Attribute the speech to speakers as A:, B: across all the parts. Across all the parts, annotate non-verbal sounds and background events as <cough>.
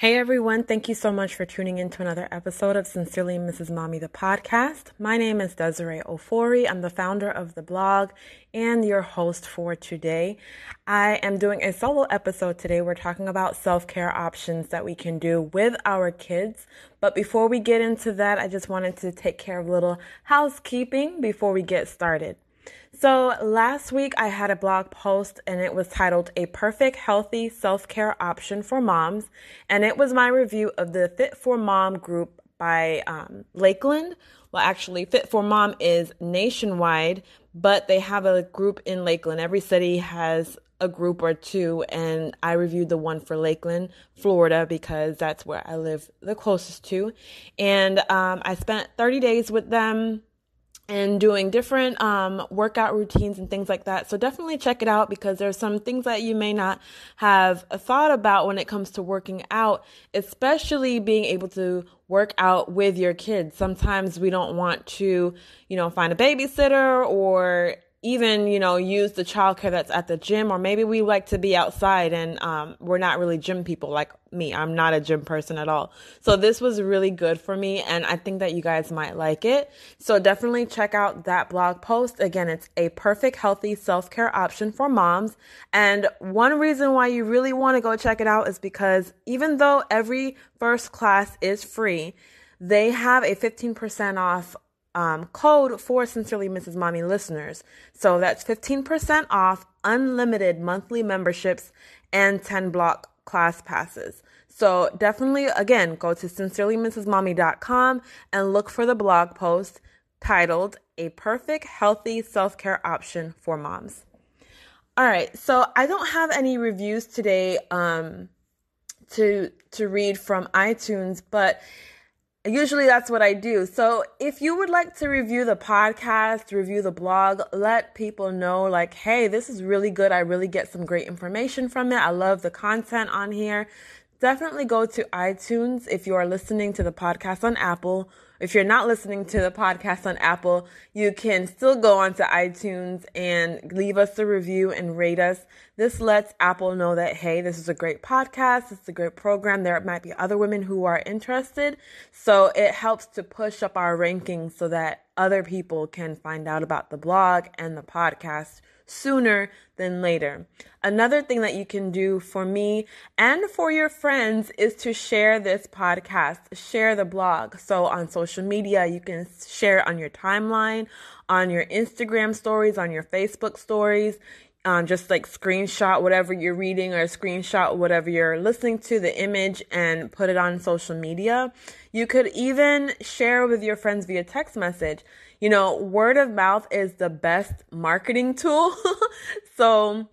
A: Hey everyone, thank you so much for tuning in to another episode of Sincerely Mrs. Mommy, the podcast. My name is Desiree Ofori. I'm the founder of the blog and your host for today. I am doing a solo episode today. We're talking about self care options that we can do with our kids. But before we get into that, I just wanted to take care of a little housekeeping before we get started. So, last week I had a blog post and it was titled A Perfect Healthy Self Care Option for Moms. And it was my review of the Fit for Mom group by um, Lakeland. Well, actually, Fit for Mom is nationwide, but they have a group in Lakeland. Every city has a group or two, and I reviewed the one for Lakeland, Florida, because that's where I live the closest to. And um, I spent 30 days with them and doing different um, workout routines and things like that. So definitely check it out because there's some things that you may not have thought about when it comes to working out, especially being able to work out with your kids. Sometimes we don't want to, you know, find a babysitter or even you know use the childcare that's at the gym or maybe we like to be outside and um, we're not really gym people like me. I'm not a gym person at all. So this was really good for me and i think that you guys might like it. So definitely check out that blog post. Again it's a perfect healthy self-care option for moms. And one reason why you really want to go check it out is because even though every first class is free they have a 15% off um, code for Sincerely Mrs. Mommy listeners. So that's 15% off unlimited monthly memberships and 10 block class passes. So definitely, again, go to sincerelymrsmommy.com and look for the blog post titled A Perfect Healthy Self Care Option for Moms. All right, so I don't have any reviews today um, to to read from iTunes, but Usually that's what I do. So if you would like to review the podcast, review the blog, let people know like, hey, this is really good. I really get some great information from it. I love the content on here. Definitely go to iTunes if you are listening to the podcast on Apple if you're not listening to the podcast on Apple, you can still go onto iTunes and leave us a review and rate us. This lets Apple know that, hey, this is a great podcast. It's a great program. There might be other women who are interested. So it helps to push up our rankings so that other people can find out about the blog and the podcast sooner than later. Another thing that you can do for me and for your friends is to share this podcast, share the blog. So on social media, you can share on your timeline, on your Instagram stories, on your Facebook stories. Um, just like screenshot whatever you're reading or screenshot whatever you're listening to, the image, and put it on social media. You could even share with your friends via text message you know, word of mouth is the best marketing tool. <laughs> so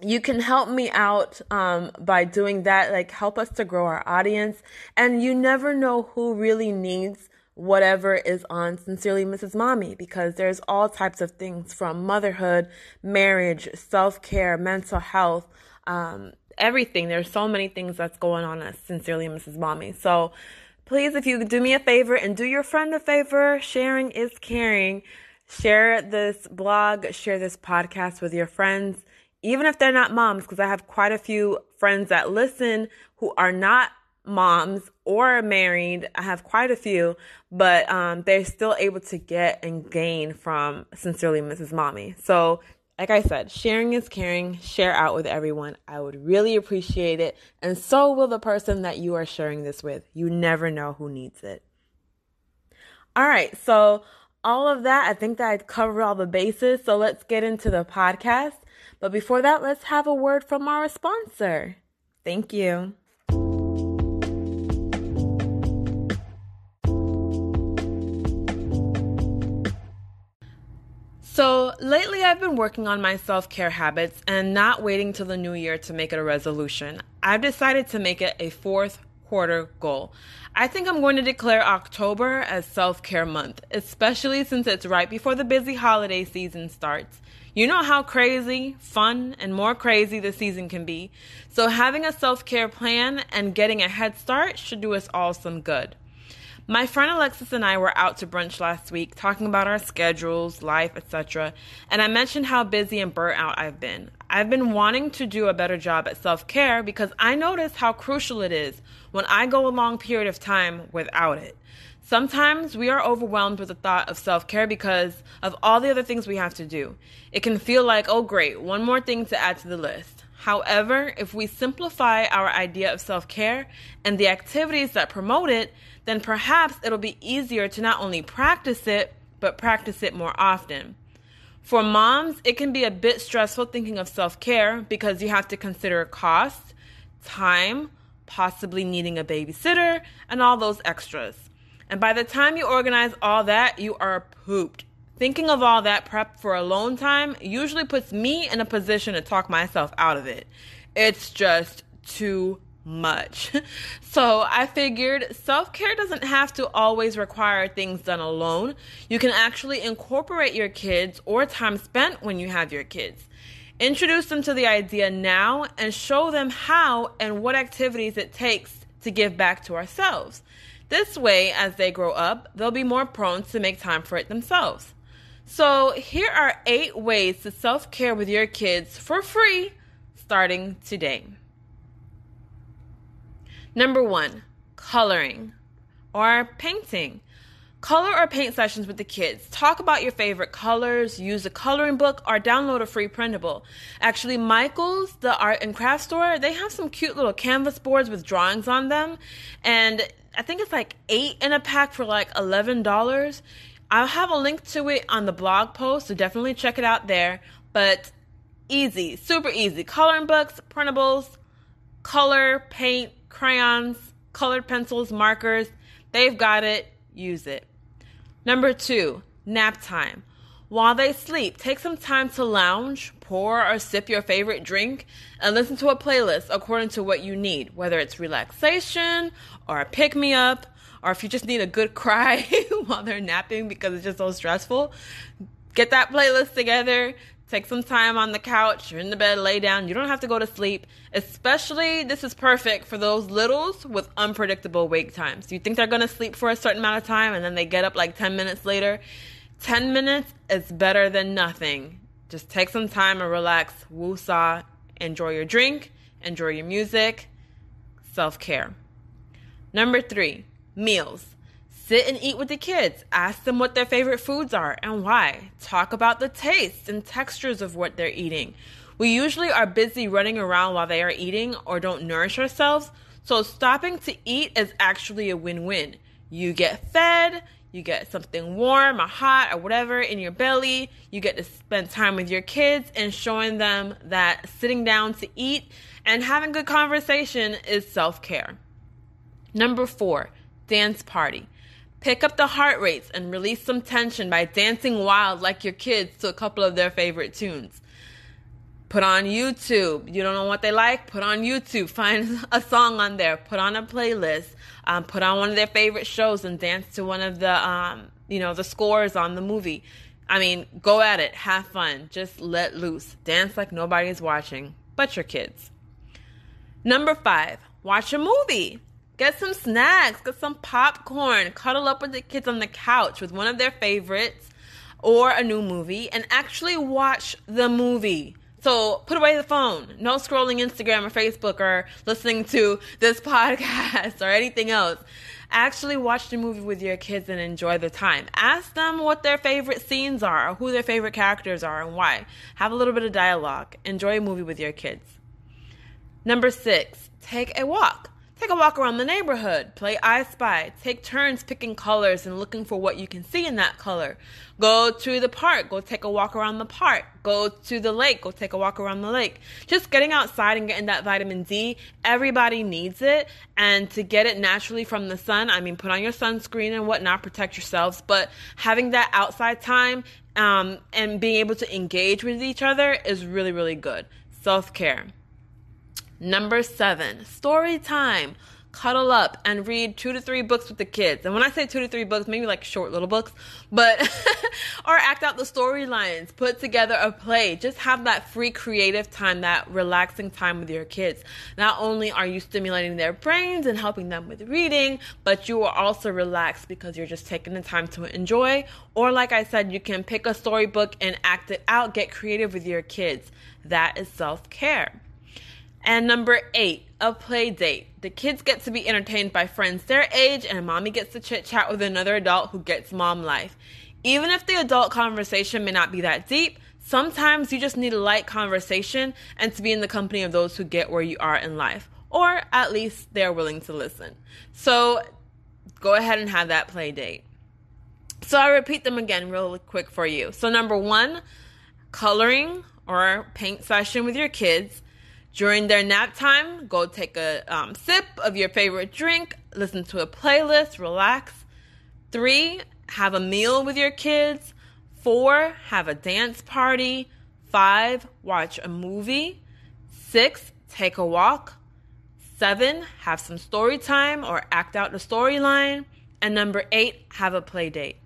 A: you can help me out um, by doing that, like help us to grow our audience. And you never know who really needs whatever is on Sincerely Mrs. Mommy because there's all types of things from motherhood, marriage, self care, mental health, um, everything. There's so many things that's going on at Sincerely Mrs. Mommy. So please, if you do me a favor and do your friend a favor, sharing is caring. Share this blog, share this podcast with your friends, even if they're not moms, because I have quite a few friends that listen who are not moms or married. I have quite a few, but um, they're still able to get and gain from Sincerely Mrs. Mommy. So like I said, sharing is caring. Share out with everyone. I would really appreciate it. And so will the person that you are sharing this with. You never know who needs it. All right. So, all of that, I think that I covered all the bases. So, let's get into the podcast. But before that, let's have a word from our sponsor. Thank you. So, lately I've been working on my self care habits and not waiting till the new year to make it a resolution. I've decided to make it a fourth quarter goal. I think I'm going to declare October as self care month, especially since it's right before the busy holiday season starts. You know how crazy, fun, and more crazy the season can be. So, having a self care plan and getting a head start should do us all some good. My friend Alexis and I were out to brunch last week talking about our schedules, life, etc. And I mentioned how busy and burnt out I've been. I've been wanting to do a better job at self care because I notice how crucial it is when I go a long period of time without it. Sometimes we are overwhelmed with the thought of self care because of all the other things we have to do. It can feel like, oh, great, one more thing to add to the list. However, if we simplify our idea of self care and the activities that promote it, then perhaps it'll be easier to not only practice it, but practice it more often. For moms, it can be a bit stressful thinking of self care because you have to consider cost, time, possibly needing a babysitter, and all those extras. And by the time you organize all that, you are pooped. Thinking of all that prep for alone time usually puts me in a position to talk myself out of it. It's just too much. <laughs> So I figured self care doesn't have to always require things done alone. You can actually incorporate your kids or time spent when you have your kids. Introduce them to the idea now and show them how and what activities it takes to give back to ourselves. This way, as they grow up, they'll be more prone to make time for it themselves. So, here are eight ways to self care with your kids for free starting today. Number one, coloring or painting. Color or paint sessions with the kids. Talk about your favorite colors, use a coloring book, or download a free printable. Actually, Michael's, the art and craft store, they have some cute little canvas boards with drawings on them. And I think it's like eight in a pack for like $11. I'll have a link to it on the blog post, so definitely check it out there. But easy, super easy. Coloring books, printables, color, paint, crayons, colored pencils, markers. They've got it. Use it. Number two, nap time. While they sleep, take some time to lounge, pour or sip your favorite drink, and listen to a playlist according to what you need, whether it's relaxation or a pick me up, or if you just need a good cry <laughs> while they're napping because it's just so stressful. Get that playlist together, Take some time on the couch, you're in the bed, lay down. You don't have to go to sleep. Especially, this is perfect for those littles with unpredictable wake times. You think they're to sleep for a certain amount of time and then they get up like 10 minutes later. 10 minutes is better than nothing. Just take some time and relax, woosah, enjoy your drink, enjoy your music, self care. Number three, meals. Sit and eat with the kids. Ask them what their favorite foods are and why. Talk about the tastes and textures of what they're eating. We usually are busy running around while they are eating or don't nourish ourselves, so stopping to eat is actually a win win. You get fed, you get something warm or hot or whatever in your belly, you get to spend time with your kids and showing them that sitting down to eat and having good conversation is self care. Number four, dance party. Pick up the heart rates and release some tension by dancing wild like your kids to a couple of their favorite tunes. Put on YouTube. You don't know what they like? Put on YouTube. <laughs> Find a song on there. Put on a playlist. Um, put on one of their favorite shows and dance to one of the, um, you know, the scores on the movie. I mean, go at it. Have fun. Just let loose. Dance like nobody's watching but your kids. Number five, watch a movie. Get some snacks, get some popcorn, cuddle up with the kids on the couch with one of their favorites or a new movie and actually watch the movie. So put away the phone. No scrolling Instagram or Facebook or listening to this <laughs> podcast or anything else. Actually watch the movie with your kids and enjoy the time. Ask them what their favorite scenes are, or who their favorite characters are, and why. Have a little bit of dialogue. Enjoy a movie with your kids. Number six, take a walk. Take a walk around the neighborhood. Play I Spy. Take turns picking colors and looking for what you can see in that color. Go to the park. Go take a walk around the park. Go to the lake. Go take a walk around the lake. Just getting outside and getting that vitamin D. Everybody needs it. And to get it naturally from the sun, I mean, put on your sunscreen and whatnot, protect yourselves. But having that outside time um, and being able to engage with each other is really, really good. Self care. Number seven, story time. cuddle up and read two to three books with the kids. And when I say two to three books, maybe like short little books, but <laughs> or act out the storylines, put together a play. Just have that free creative time, that relaxing time with your kids. Not only are you stimulating their brains and helping them with reading, but you are also relaxed because you're just taking the time to enjoy. Or like I said, you can pick a storybook and act it out, get creative with your kids. That is self-care. And number eight, a play date. The kids get to be entertained by friends their age, and mommy gets to chit chat with another adult who gets mom life. Even if the adult conversation may not be that deep, sometimes you just need a light conversation and to be in the company of those who get where you are in life, or at least they're willing to listen. So go ahead and have that play date. So I repeat them again real quick for you. So, number one, coloring or paint session with your kids. During their nap time, go take a um, sip of your favorite drink, listen to a playlist, relax. Three, have a meal with your kids. Four, have a dance party. Five, watch a movie. Six, take a walk. Seven, have some story time or act out the storyline. And number eight, have a play date.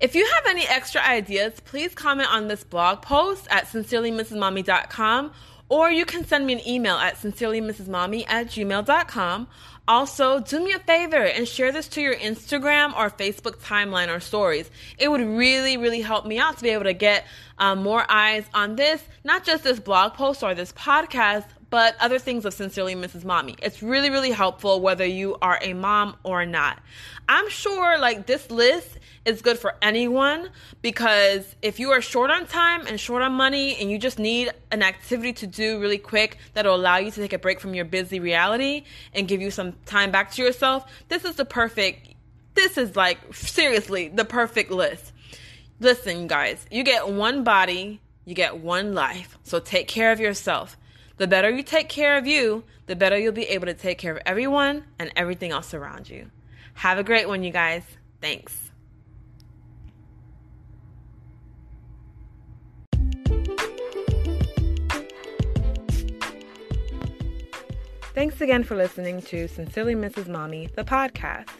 A: If you have any extra ideas, please comment on this blog post at sincerelymrsmommy.com or you can send me an email at sincerelymrsmommy at gmail.com. Also, do me a favor and share this to your Instagram or Facebook timeline or stories. It would really, really help me out to be able to get um, more eyes on this, not just this blog post or this podcast, but other things of Sincerely Mrs. Mommy. It's really, really helpful whether you are a mom or not. I'm sure like this list is good for anyone because if you are short on time and short on money and you just need an activity to do really quick that'll allow you to take a break from your busy reality and give you some time back to yourself, this is the perfect, this is like seriously the perfect list. Listen, guys, you get one body, you get one life. So take care of yourself. The better you take care of you, the better you'll be able to take care of everyone and everything else around you. Have a great one, you guys. Thanks. Thanks again for listening to Sincerely Mrs. Mommy, the podcast.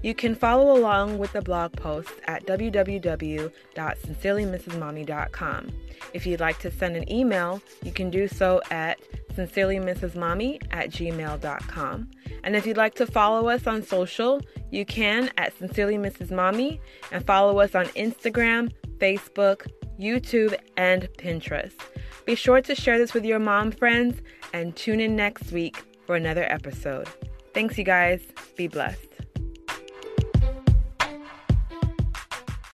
A: You can follow along with the blog posts at www.sincerelymrsmommy.com. If you'd like to send an email, you can do so at sincerelymrsmommy at gmail.com. And if you'd like to follow us on social, you can at Sincerely Mrs. Mommy and follow us on Instagram, Facebook, YouTube, and Pinterest. Be sure to share this with your mom friends and tune in next week for another episode. Thanks, you guys. Be blessed.